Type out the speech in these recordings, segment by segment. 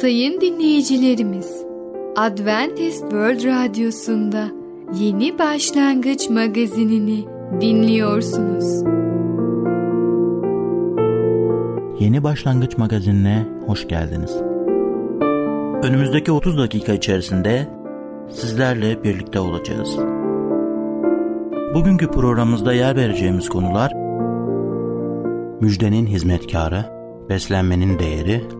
Sayın dinleyicilerimiz, Adventist World Radyosu'nda Yeni Başlangıç magazinini dinliyorsunuz. Yeni Başlangıç magazinine hoş geldiniz. Önümüzdeki 30 dakika içerisinde sizlerle birlikte olacağız. Bugünkü programımızda yer vereceğimiz konular müjdenin hizmetkarı, beslenmenin değeri,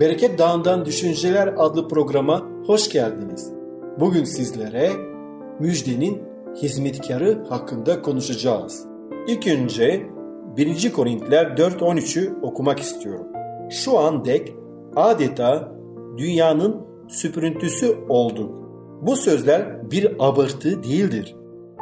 Bereket Dağı'ndan Düşünceler adlı programa hoş geldiniz. Bugün sizlere müjdenin hizmetkarı hakkında konuşacağız. İlk önce 1. Korintiler 4.13'ü okumak istiyorum. Şu an dek adeta dünyanın süpürüntüsü olduk. Bu sözler bir abartı değildir.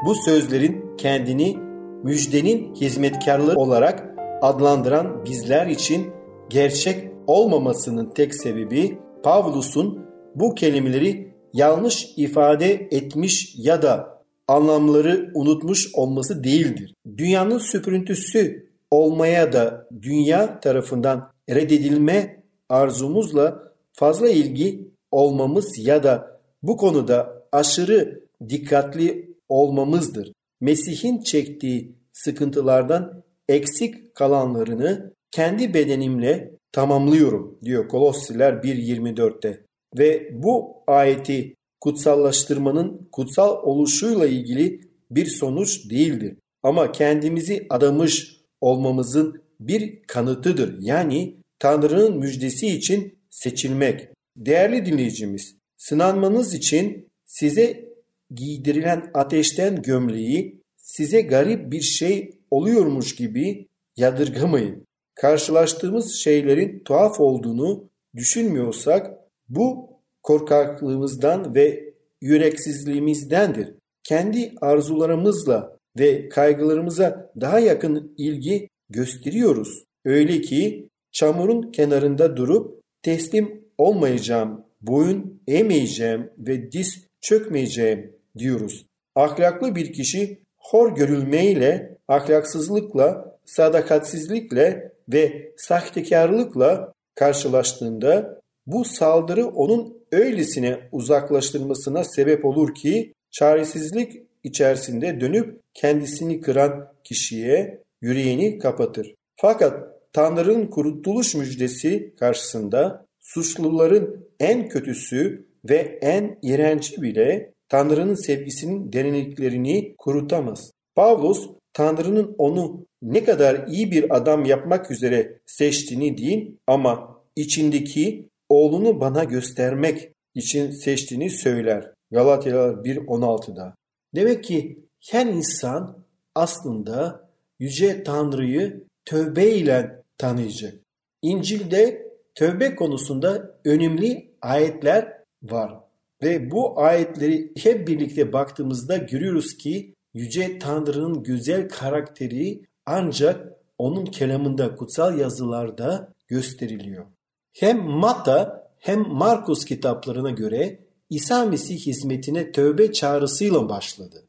Bu sözlerin kendini müjdenin hizmetkarlığı olarak adlandıran bizler için gerçek olmamasının tek sebebi Pavlus'un bu kelimeleri yanlış ifade etmiş ya da anlamları unutmuş olması değildir. Dünyanın süpürüntüsü olmaya da dünya tarafından reddedilme arzumuzla fazla ilgi olmamız ya da bu konuda aşırı dikkatli olmamızdır. Mesih'in çektiği sıkıntılardan eksik kalanlarını kendi bedenimle tamamlıyorum diyor Kolossiler 1.24'te. Ve bu ayeti kutsallaştırmanın kutsal oluşuyla ilgili bir sonuç değildir. Ama kendimizi adamış olmamızın bir kanıtıdır. Yani Tanrı'nın müjdesi için seçilmek. Değerli dinleyicimiz, sınanmanız için size giydirilen ateşten gömleği size garip bir şey oluyormuş gibi yadırgamayın. Karşılaştığımız şeylerin tuhaf olduğunu düşünmüyorsak bu korkaklığımızdan ve yüreksizliğimizdendir. Kendi arzularımızla ve kaygılarımıza daha yakın ilgi gösteriyoruz. Öyle ki çamurun kenarında durup teslim olmayacağım, boyun eğmeyeceğim ve diz çökmeyeceğim diyoruz. Ahlaklı bir kişi hor görülmeyle, ahlaksızlıkla, sadakatsizlikle ve sahtekarlıkla karşılaştığında bu saldırı onun öylesine uzaklaştırmasına sebep olur ki çaresizlik içerisinde dönüp kendisini kıran kişiye yüreğini kapatır. Fakat Tanrı'nın kurtuluş müjdesi karşısında suçluların en kötüsü ve en iğrenci bile Tanrı'nın sevgisinin derinliklerini kurutamaz. Pavlos Tanrı'nın onu ne kadar iyi bir adam yapmak üzere seçtiğini değil ama içindeki oğlunu bana göstermek için seçtiğini söyler. Galatyalar 1.16'da. Demek ki her insan aslında Yüce Tanrı'yı tövbe ile tanıyacak. İncil'de tövbe konusunda önemli ayetler var. Ve bu ayetleri hep birlikte baktığımızda görüyoruz ki Yüce Tanrı'nın güzel karakteri ancak onun kelamında, kutsal yazılarda gösteriliyor. Hem Matta hem Markus kitaplarına göre İsa Mesih hizmetine tövbe çağrısıyla başladı.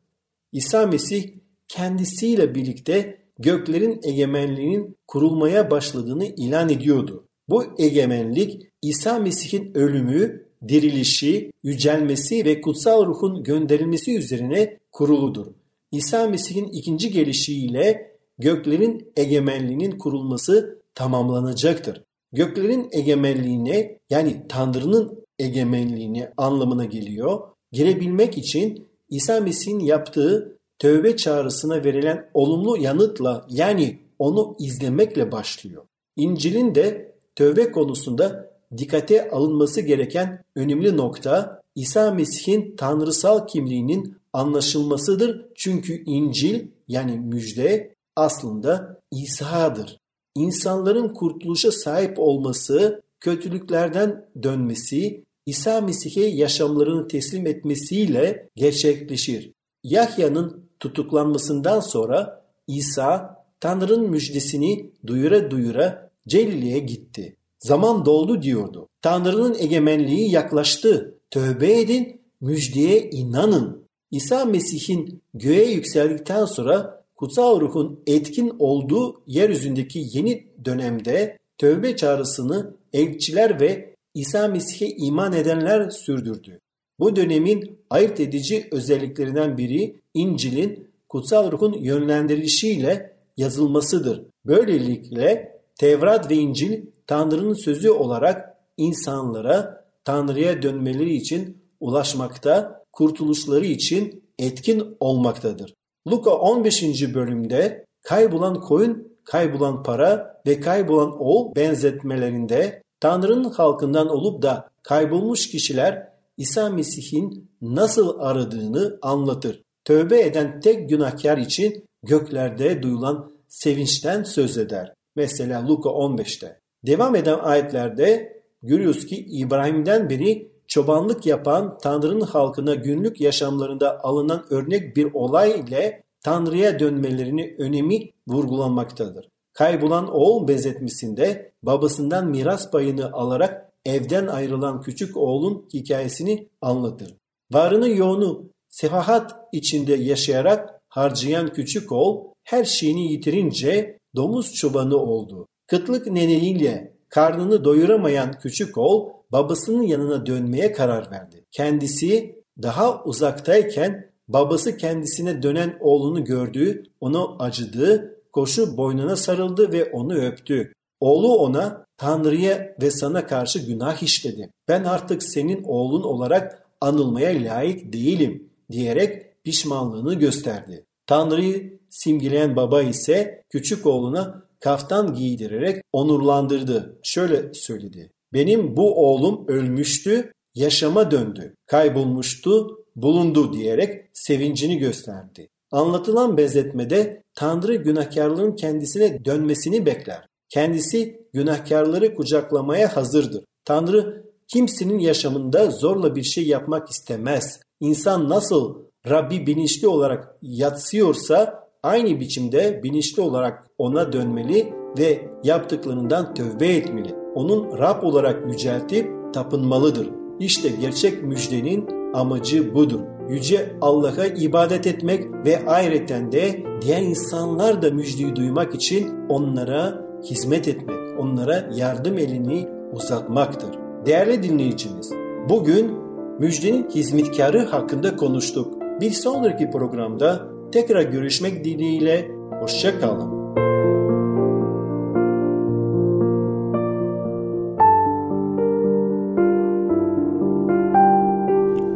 İsa Mesih kendisiyle birlikte göklerin egemenliğinin kurulmaya başladığını ilan ediyordu. Bu egemenlik İsa Mesih'in ölümü, dirilişi, yücelmesi ve kutsal ruhun gönderilmesi üzerine kuruludur. İsa Mesih'in ikinci gelişiyle göklerin egemenliğinin kurulması tamamlanacaktır. Göklerin egemenliğine yani Tanrı'nın egemenliğine anlamına geliyor. girebilmek için İsa Mesih'in yaptığı tövbe çağrısına verilen olumlu yanıtla yani onu izlemekle başlıyor. İncil'in de tövbe konusunda dikkate alınması gereken önemli nokta İsa Mesih'in tanrısal kimliğinin anlaşılmasıdır. Çünkü İncil yani müjde aslında İsa'dır. İnsanların kurtuluşa sahip olması, kötülüklerden dönmesi, İsa Mesih'e yaşamlarını teslim etmesiyle gerçekleşir. Yahya'nın tutuklanmasından sonra İsa Tanrı'nın müjdesini duyura duyura Celil'e gitti. Zaman doldu diyordu. Tanrı'nın egemenliği yaklaştı. Tövbe edin, müjdeye inanın. İsa Mesih'in göğe yükseldikten sonra kutsal ruhun etkin olduğu yeryüzündeki yeni dönemde tövbe çağrısını elçiler ve İsa Mesih'e iman edenler sürdürdü. Bu dönemin ayırt edici özelliklerinden biri İncil'in kutsal ruhun yönlendirilişiyle yazılmasıdır. Böylelikle Tevrat ve İncil Tanrı'nın sözü olarak insanlara Tanrı'ya dönmeleri için ulaşmakta, kurtuluşları için etkin olmaktadır. Luka 15. bölümde kaybolan koyun, kaybolan para ve kaybolan oğul benzetmelerinde Tanrı'nın halkından olup da kaybolmuş kişiler İsa Mesih'in nasıl aradığını anlatır. Tövbe eden tek günahkar için göklerde duyulan sevinçten söz eder. Mesela Luka 15'te. Devam eden ayetlerde görüyoruz ki İbrahim'den beri çobanlık yapan Tanrı'nın halkına günlük yaşamlarında alınan örnek bir olay ile Tanrı'ya dönmelerini önemi vurgulanmaktadır. Kaybolan oğul benzetmesinde babasından miras payını alarak evden ayrılan küçük oğlun hikayesini anlatır. Varını yoğunu sefahat içinde yaşayarak harcayan küçük oğul her şeyini yitirince domuz çobanı oldu. Kıtlık nedeniyle karnını doyuramayan küçük oğul babasının yanına dönmeye karar verdi. Kendisi daha uzaktayken babası kendisine dönen oğlunu gördü, onu acıdı, koşu boynuna sarıldı ve onu öptü. Oğlu ona Tanrı'ya ve sana karşı günah işledi. Ben artık senin oğlun olarak anılmaya layık değilim diyerek pişmanlığını gösterdi. Tanrı'yı simgeleyen baba ise küçük oğluna kaftan giydirerek onurlandırdı. Şöyle söyledi. Benim bu oğlum ölmüştü, yaşama döndü. Kaybolmuştu, bulundu diyerek sevincini gösterdi. Anlatılan benzetmede Tanrı günahkarlığın kendisine dönmesini bekler. Kendisi günahkarları kucaklamaya hazırdır. Tanrı kimsenin yaşamında zorla bir şey yapmak istemez. İnsan nasıl Rabbi bilinçli olarak yatsıyorsa aynı biçimde bilinçli olarak ona dönmeli ve yaptıklarından tövbe etmeli. Onun Rab olarak yüceltip tapınmalıdır. İşte gerçek müjdenin amacı budur. Yüce Allah'a ibadet etmek ve ayrıca de diğer insanlar da müjdeyi duymak için onlara hizmet etmek, onlara yardım elini uzatmaktır. Değerli dinleyicimiz, bugün müjdenin hizmetkarı hakkında konuştuk. Bir sonraki programda tekrar görüşmek dileğiyle hoşçakalın.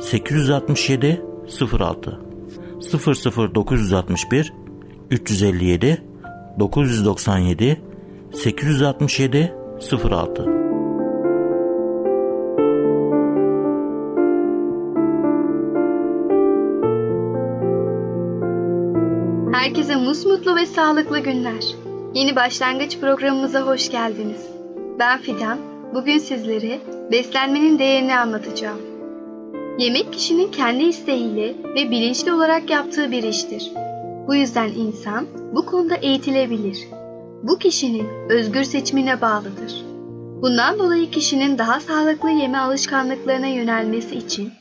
867 06 00961 357 997 867 06 Herkese musmutlu ve sağlıklı günler. Yeni başlangıç programımıza hoş geldiniz. Ben Fidan. Bugün sizlere beslenmenin değerini anlatacağım. Yemek kişinin kendi isteğiyle ve bilinçli olarak yaptığı bir iştir. Bu yüzden insan bu konuda eğitilebilir. Bu kişinin özgür seçimine bağlıdır. Bundan dolayı kişinin daha sağlıklı yeme alışkanlıklarına yönelmesi için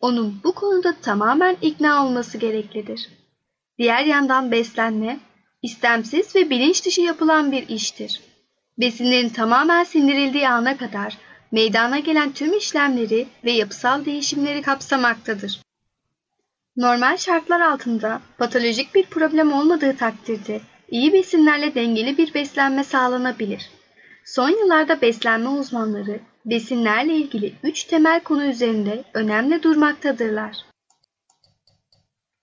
onun bu konuda tamamen ikna olması gereklidir. Diğer yandan beslenme, istemsiz ve bilinç dışı yapılan bir iştir. Besinlerin tamamen sindirildiği ana kadar meydana gelen tüm işlemleri ve yapısal değişimleri kapsamaktadır. Normal şartlar altında patolojik bir problem olmadığı takdirde iyi besinlerle dengeli bir beslenme sağlanabilir. Son yıllarda beslenme uzmanları besinlerle ilgili üç temel konu üzerinde önemli durmaktadırlar.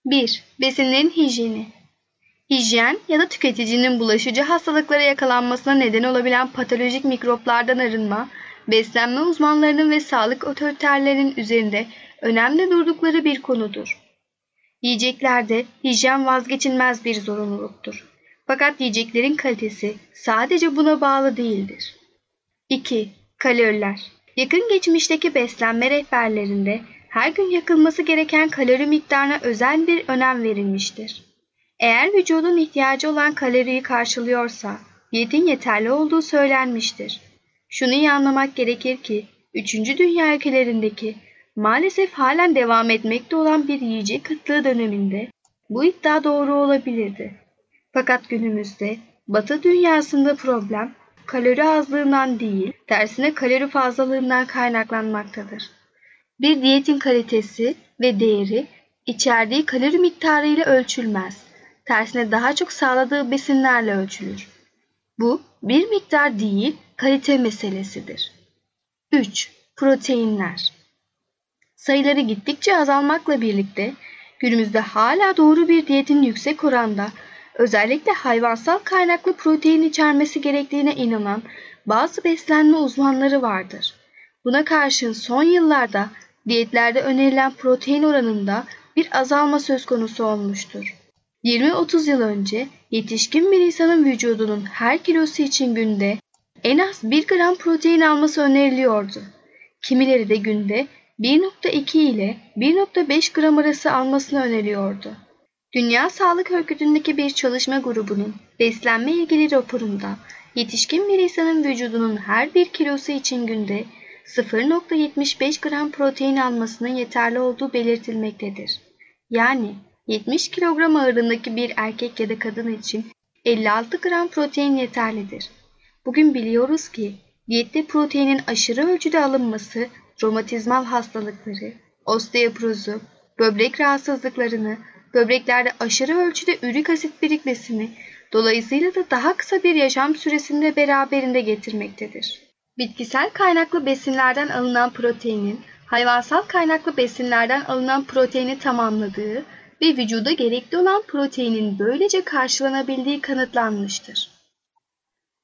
1. Besinlerin hijyeni Hijyen ya da tüketicinin bulaşıcı hastalıklara yakalanmasına neden olabilen patolojik mikroplardan arınma, beslenme uzmanlarının ve sağlık otoriterlerinin üzerinde önemli durdukları bir konudur. Yiyeceklerde hijyen vazgeçilmez bir zorunluluktur. Fakat yiyeceklerin kalitesi sadece buna bağlı değildir. 2. Kaloriler Yakın geçmişteki beslenme rehberlerinde her gün yakılması gereken kalori miktarına özel bir önem verilmiştir. Eğer vücudun ihtiyacı olan kaloriyi karşılıyorsa diyetin yeterli olduğu söylenmiştir. Şunu iyi anlamak gerekir ki 3. Dünya ülkelerindeki maalesef halen devam etmekte olan bir yiyecek kıtlığı döneminde bu iddia doğru olabilirdi. Fakat günümüzde Batı dünyasında problem kalori azlığından değil, tersine kalori fazlalığından kaynaklanmaktadır. Bir diyetin kalitesi ve değeri içerdiği kalori miktarıyla ölçülmez. Tersine daha çok sağladığı besinlerle ölçülür. Bu bir miktar değil, kalite meselesidir. 3. Proteinler Sayıları gittikçe azalmakla birlikte günümüzde hala doğru bir diyetin yüksek oranda özellikle hayvansal kaynaklı protein içermesi gerektiğine inanan bazı beslenme uzmanları vardır. Buna karşın son yıllarda diyetlerde önerilen protein oranında bir azalma söz konusu olmuştur. 20-30 yıl önce yetişkin bir insanın vücudunun her kilosu için günde en az 1 gram protein alması öneriliyordu. Kimileri de günde 1.2 ile 1.5 gram arası almasını öneriyordu. Dünya Sağlık Örgütü'ndeki bir çalışma grubunun beslenme ilgili raporunda yetişkin bir insanın vücudunun her bir kilosu için günde 0.75 gram protein almasının yeterli olduğu belirtilmektedir. Yani 70 kilogram ağırlığındaki bir erkek ya da kadın için 56 gram protein yeterlidir. Bugün biliyoruz ki diyette proteinin aşırı ölçüde alınması romatizmal hastalıkları, osteoporozu, böbrek rahatsızlıklarını, böbreklerde aşırı ölçüde ürik asit birikmesini, dolayısıyla da daha kısa bir yaşam süresinde beraberinde getirmektedir. Bitkisel kaynaklı besinlerden alınan proteinin, hayvansal kaynaklı besinlerden alınan proteini tamamladığı ve vücuda gerekli olan proteinin böylece karşılanabildiği kanıtlanmıştır.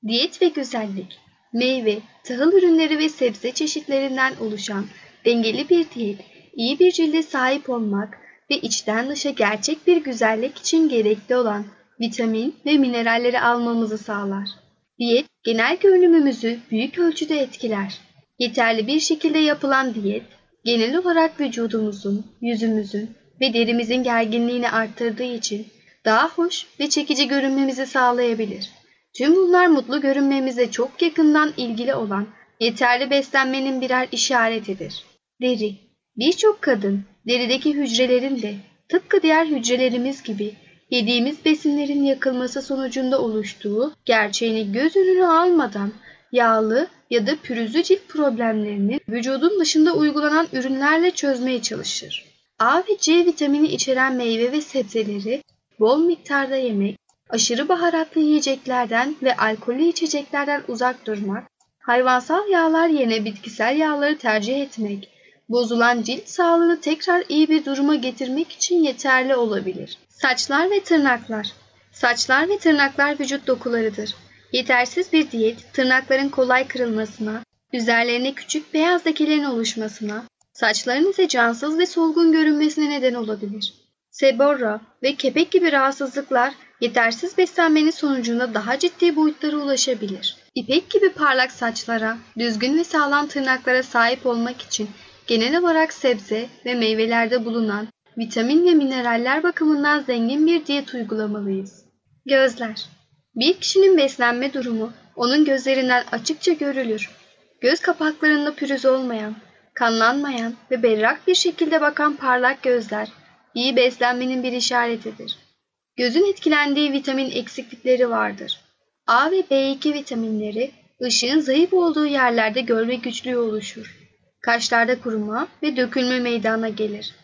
Diyet ve güzellik meyve, tahıl ürünleri ve sebze çeşitlerinden oluşan dengeli bir diyet, iyi bir cilde sahip olmak ve içten dışa gerçek bir güzellik için gerekli olan vitamin ve mineralleri almamızı sağlar. Diyet, genel görünümümüzü büyük ölçüde etkiler. Yeterli bir şekilde yapılan diyet, genel olarak vücudumuzun, yüzümüzün ve derimizin gerginliğini arttırdığı için daha hoş ve çekici görünmemizi sağlayabilir. Tüm bunlar mutlu görünmemize çok yakından ilgili olan yeterli beslenmenin birer işaretidir. Deri Birçok kadın derideki hücrelerin de tıpkı diğer hücrelerimiz gibi yediğimiz besinlerin yakılması sonucunda oluştuğu gerçeğini göz önüne almadan yağlı ya da pürüzlü cilt problemlerini vücudun dışında uygulanan ürünlerle çözmeye çalışır. A ve C vitamini içeren meyve ve sebzeleri bol miktarda yemek, aşırı baharatlı yiyeceklerden ve alkollü içeceklerden uzak durmak, hayvansal yağlar yerine bitkisel yağları tercih etmek, bozulan cilt sağlığını tekrar iyi bir duruma getirmek için yeterli olabilir. Saçlar ve tırnaklar Saçlar ve tırnaklar vücut dokularıdır. Yetersiz bir diyet, tırnakların kolay kırılmasına, üzerlerine küçük beyaz lekelerin oluşmasına, saçların ise cansız ve solgun görünmesine neden olabilir. Seborra ve kepek gibi rahatsızlıklar yetersiz beslenmenin sonucunda daha ciddi boyutlara ulaşabilir. İpek gibi parlak saçlara, düzgün ve sağlam tırnaklara sahip olmak için genel olarak sebze ve meyvelerde bulunan vitamin ve mineraller bakımından zengin bir diyet uygulamalıyız. Gözler Bir kişinin beslenme durumu onun gözlerinden açıkça görülür. Göz kapaklarında pürüz olmayan, kanlanmayan ve berrak bir şekilde bakan parlak gözler iyi beslenmenin bir işaretidir. Gözün etkilendiği vitamin eksiklikleri vardır. A ve B2 vitaminleri ışığın zayıf olduğu yerlerde görme güçlüğü oluşur. Kaşlarda kuruma ve dökülme meydana gelir.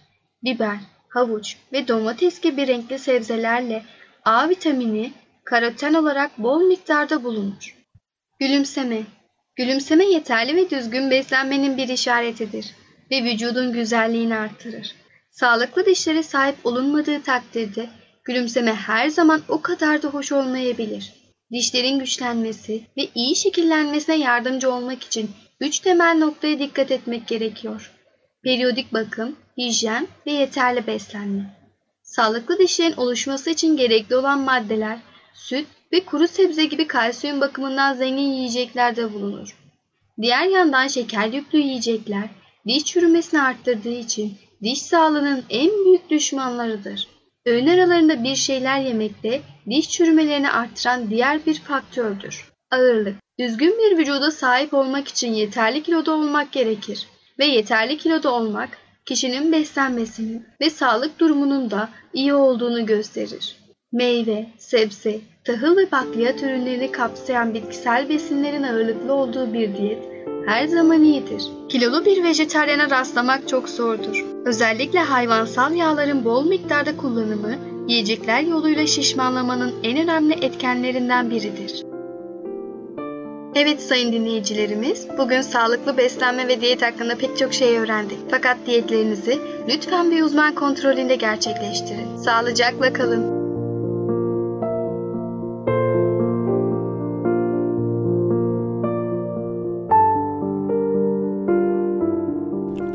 Biber, havuç ve domates gibi renkli sebzelerle A vitamini karoten olarak bol miktarda bulunur. Gülümseme Gülümseme yeterli ve düzgün beslenmenin bir işaretidir ve vücudun güzelliğini artırır. Sağlıklı dişlere sahip olunmadığı takdirde gülümseme her zaman o kadar da hoş olmayabilir. Dişlerin güçlenmesi ve iyi şekillenmesine yardımcı olmak için üç temel noktaya dikkat etmek gerekiyor. Periyodik bakım, hijyen ve yeterli beslenme. Sağlıklı dişlerin oluşması için gerekli olan maddeler, süt ve kuru sebze gibi kalsiyum bakımından zengin yiyeceklerde bulunur. Diğer yandan şeker yüklü yiyecekler diş çürümesini arttırdığı için diş sağlığının en büyük düşmanlarıdır. Öğün aralarında bir şeyler yemek de diş çürümelerini artıran diğer bir faktördür. Ağırlık Düzgün bir vücuda sahip olmak için yeterli kiloda olmak gerekir ve yeterli kiloda olmak kişinin beslenmesinin ve sağlık durumunun da iyi olduğunu gösterir. Meyve, sebze, tahıl ve bakliyat ürünlerini kapsayan bitkisel besinlerin ağırlıklı olduğu bir diyet her zaman iyidir. Kilolu bir vejetaryene rastlamak çok zordur. Özellikle hayvansal yağların bol miktarda kullanımı yiyecekler yoluyla şişmanlamanın en önemli etkenlerinden biridir. Evet sayın dinleyicilerimiz, bugün sağlıklı beslenme ve diyet hakkında pek çok şey öğrendik. Fakat diyetlerinizi lütfen bir uzman kontrolünde gerçekleştirin. Sağlıcakla kalın.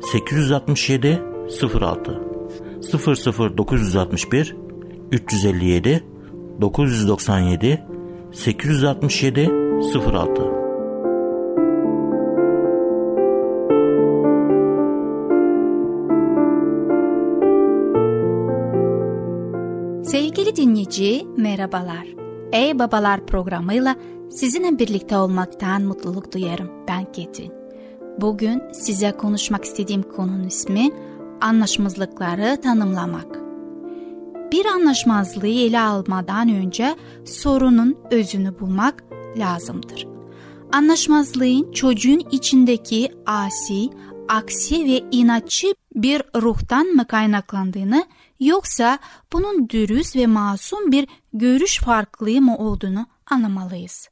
867 06 00961 357 997 867 06 Sevgili dinleyici merhabalar. Ey Babalar programıyla sizinle birlikte olmaktan mutluluk duyarım. Ben Ketrin. Bugün size konuşmak istediğim konunun ismi anlaşmazlıkları tanımlamak. Bir anlaşmazlığı ele almadan önce sorunun özünü bulmak lazımdır. Anlaşmazlığın çocuğun içindeki asi, aksi ve inatçı bir ruhtan mı kaynaklandığını yoksa bunun dürüst ve masum bir görüş farklılığı mı olduğunu anlamalıyız.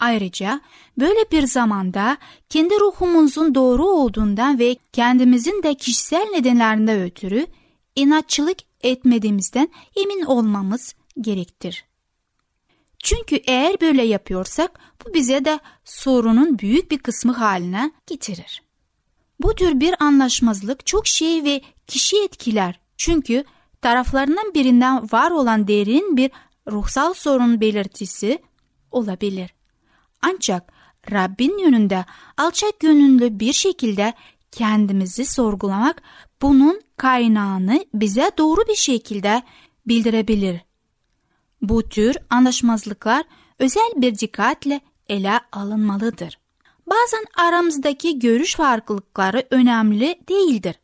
Ayrıca böyle bir zamanda kendi ruhumuzun doğru olduğundan ve kendimizin de kişisel nedenlerinden ötürü inatçılık etmediğimizden emin olmamız gerektir. Çünkü eğer böyle yapıyorsak bu bize de sorunun büyük bir kısmı haline getirir. Bu tür bir anlaşmazlık çok şey ve kişi etkiler. Çünkü taraflarından birinden var olan derin bir ruhsal sorun belirtisi olabilir. Ancak Rabbin yönünde alçak gönüllü bir şekilde kendimizi sorgulamak bunun kaynağını bize doğru bir şekilde bildirebilir. Bu tür anlaşmazlıklar özel bir dikkatle ele alınmalıdır. Bazen aramızdaki görüş farklılıkları önemli değildir.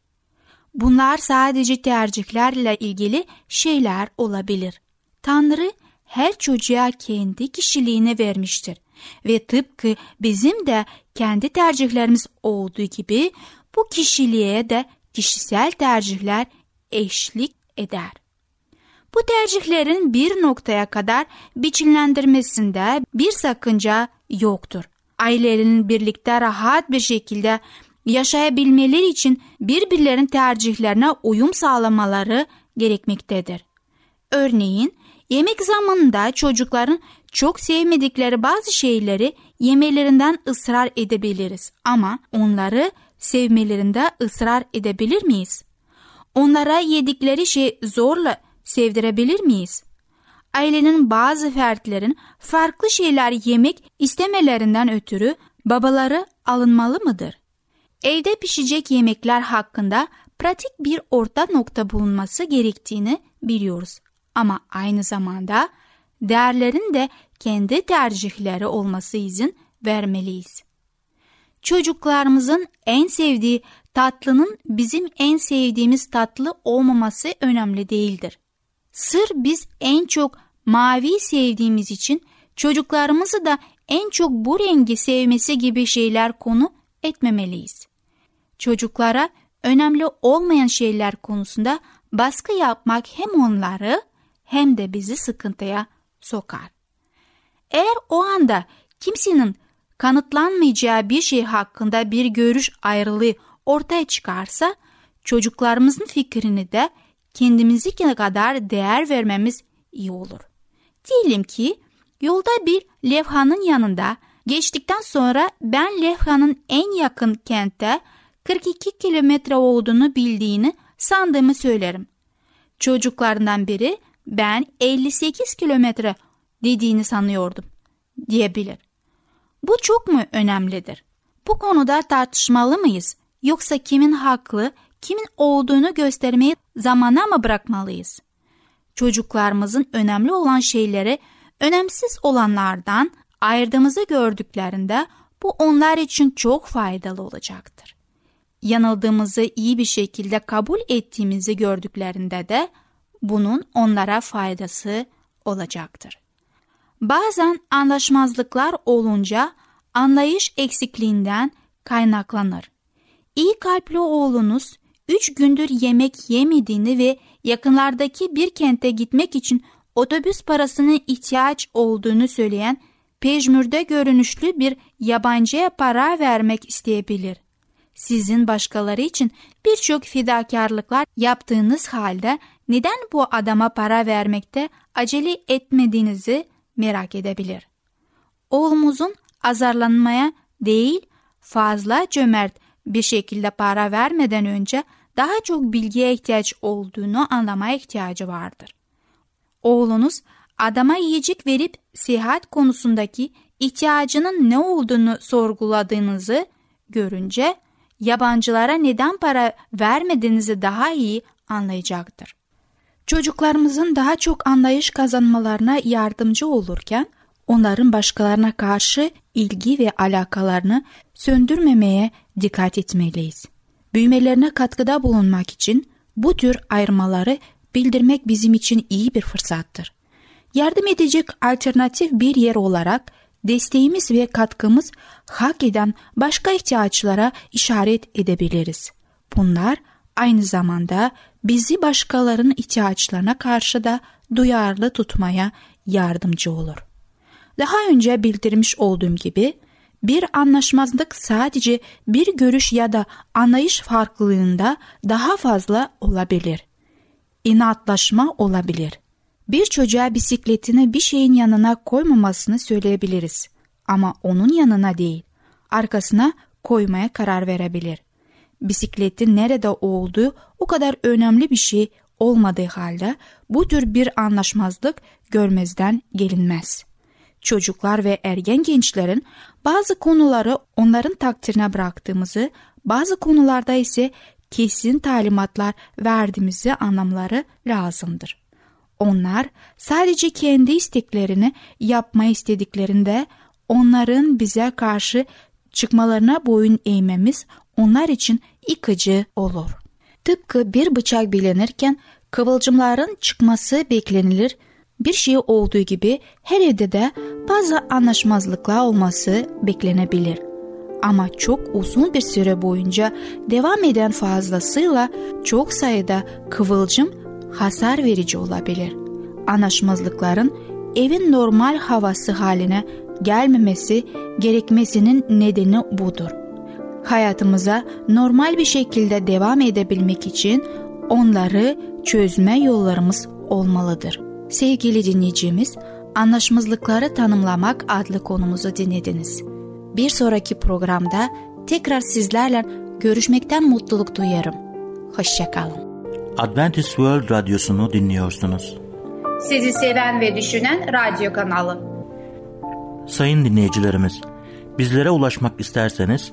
Bunlar sadece tercihlerle ilgili şeyler olabilir. Tanrı her çocuğa kendi kişiliğini vermiştir ve tıpkı bizim de kendi tercihlerimiz olduğu gibi bu kişiliğe de kişisel tercihler eşlik eder. Bu tercihlerin bir noktaya kadar biçimlendirmesinde bir sakınca yoktur. Ailelerin birlikte rahat bir şekilde yaşayabilmeleri için birbirlerinin tercihlerine uyum sağlamaları gerekmektedir. Örneğin yemek zamanında çocukların çok sevmedikleri bazı şeyleri yemelerinden ısrar edebiliriz ama onları sevmelerinde ısrar edebilir miyiz? Onlara yedikleri şey zorla sevdirebilir miyiz? Ailenin bazı fertlerin farklı şeyler yemek istemelerinden ötürü babaları alınmalı mıdır? Evde pişecek yemekler hakkında pratik bir orta nokta bulunması gerektiğini biliyoruz. Ama aynı zamanda değerlerin de kendi tercihleri olması izin vermeliyiz. Çocuklarımızın en sevdiği tatlının bizim en sevdiğimiz tatlı olmaması önemli değildir. Sır biz en çok mavi sevdiğimiz için çocuklarımızı da en çok bu rengi sevmesi gibi şeyler konu etmemeliyiz. Çocuklara önemli olmayan şeyler konusunda baskı yapmak hem onları hem de bizi sıkıntıya sokar. Eğer o anda kimsenin kanıtlanmayacağı bir şey hakkında bir görüş ayrılığı ortaya çıkarsa çocuklarımızın fikrini de kendimizi kadar değer vermemiz iyi olur. Diyelim ki yolda bir levhanın yanında geçtikten sonra ben levhanın en yakın kentte 42 kilometre olduğunu bildiğini sandığımı söylerim. Çocuklarından biri ben 58 kilometre dediğini sanıyordum diyebilir. Bu çok mu önemlidir? Bu konuda tartışmalı mıyız? Yoksa kimin haklı, kimin olduğunu göstermeyi zamana mı bırakmalıyız? Çocuklarımızın önemli olan şeyleri önemsiz olanlardan ayırdığımızı gördüklerinde bu onlar için çok faydalı olacaktır. Yanıldığımızı iyi bir şekilde kabul ettiğimizi gördüklerinde de bunun onlara faydası olacaktır. Bazen anlaşmazlıklar olunca anlayış eksikliğinden kaynaklanır. İyi kalpli oğlunuz üç gündür yemek yemediğini ve yakınlardaki bir kente gitmek için otobüs parasına ihtiyaç olduğunu söyleyen pejmürde görünüşlü bir yabancıya para vermek isteyebilir. Sizin başkaları için birçok fedakarlıklar yaptığınız halde neden bu adama para vermekte acele etmediğinizi merak edebilir. Oğlumuzun azarlanmaya değil fazla cömert bir şekilde para vermeden önce daha çok bilgiye ihtiyaç olduğunu anlamaya ihtiyacı vardır. Oğlunuz adama yiyecek verip sihat konusundaki ihtiyacının ne olduğunu sorguladığınızı görünce yabancılara neden para vermediğinizi daha iyi anlayacaktır. Çocuklarımızın daha çok anlayış kazanmalarına yardımcı olurken onların başkalarına karşı ilgi ve alakalarını söndürmemeye dikkat etmeliyiz. Büyümelerine katkıda bulunmak için bu tür ayrımaları bildirmek bizim için iyi bir fırsattır. Yardım edecek alternatif bir yer olarak desteğimiz ve katkımız hak eden başka ihtiyaçlara işaret edebiliriz. Bunlar aynı zamanda bizi başkalarının ihtiyaçlarına karşı da duyarlı tutmaya yardımcı olur. Daha önce bildirmiş olduğum gibi bir anlaşmazlık sadece bir görüş ya da anlayış farklılığında daha fazla olabilir. İnatlaşma olabilir. Bir çocuğa bisikletini bir şeyin yanına koymamasını söyleyebiliriz ama onun yanına değil, arkasına koymaya karar verebilir. Bisikletin nerede olduğu o kadar önemli bir şey olmadığı halde bu tür bir anlaşmazlık görmezden gelinmez. Çocuklar ve ergen gençlerin bazı konuları onların takdirine bıraktığımızı, bazı konularda ise kesin talimatlar verdiğimizi anlamları lazımdır. Onlar sadece kendi isteklerini yapmayı istediklerinde onların bize karşı çıkmalarına boyun eğmemiz onlar için yıkıcı olur. Tıpkı bir bıçak bilenirken kıvılcımların çıkması beklenilir bir şey olduğu gibi her evde de bazı anlaşmazlıklar olması beklenebilir. Ama çok uzun bir süre boyunca devam eden fazlasıyla çok sayıda kıvılcım hasar verici olabilir. Anlaşmazlıkların evin normal havası haline gelmemesi gerekmesinin nedeni budur. Hayatımıza normal bir şekilde devam edebilmek için onları çözme yollarımız olmalıdır. Sevgili dinleyicimiz, anlaşmazlıkları tanımlamak adlı konumuzu dinlediniz. Bir sonraki programda tekrar sizlerle görüşmekten mutluluk duyarım. Hoşçakalın. Adventist World Radyosu'nu dinliyorsunuz. Sizi seven ve düşünen radyo kanalı. Sayın dinleyicilerimiz, bizlere ulaşmak isterseniz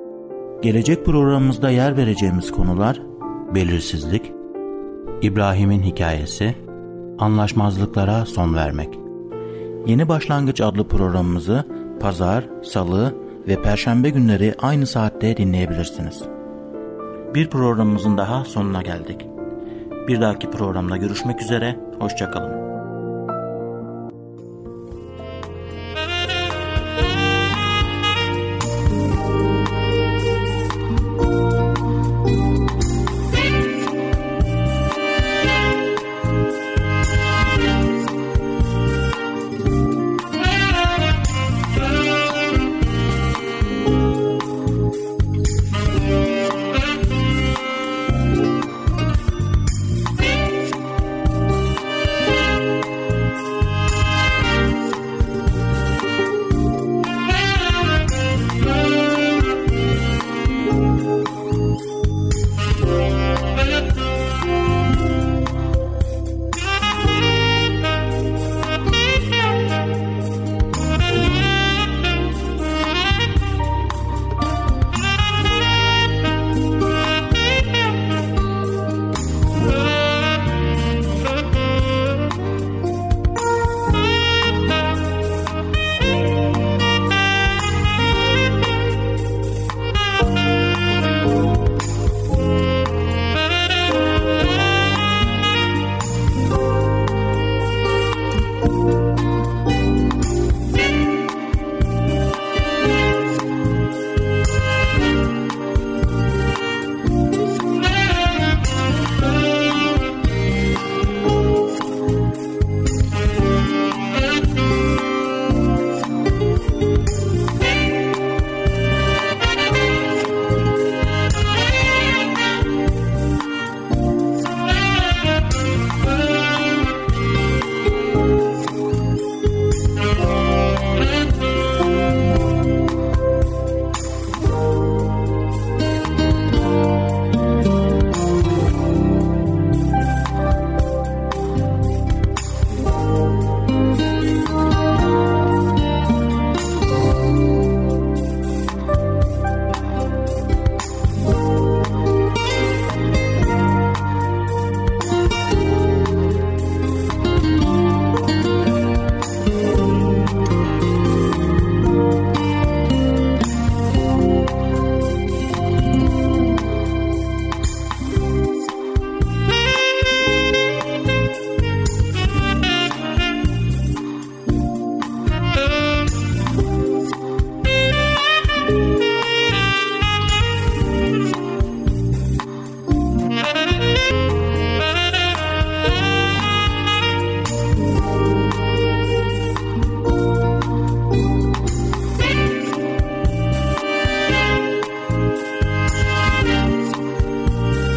Gelecek programımızda yer vereceğimiz konular belirsizlik, İbrahim'in hikayesi, anlaşmazlıklara son vermek. Yeni Başlangıç adlı programımızı pazar, salı ve perşembe günleri aynı saatte dinleyebilirsiniz. Bir programımızın daha sonuna geldik. Bir dahaki programda görüşmek üzere, hoşçakalın.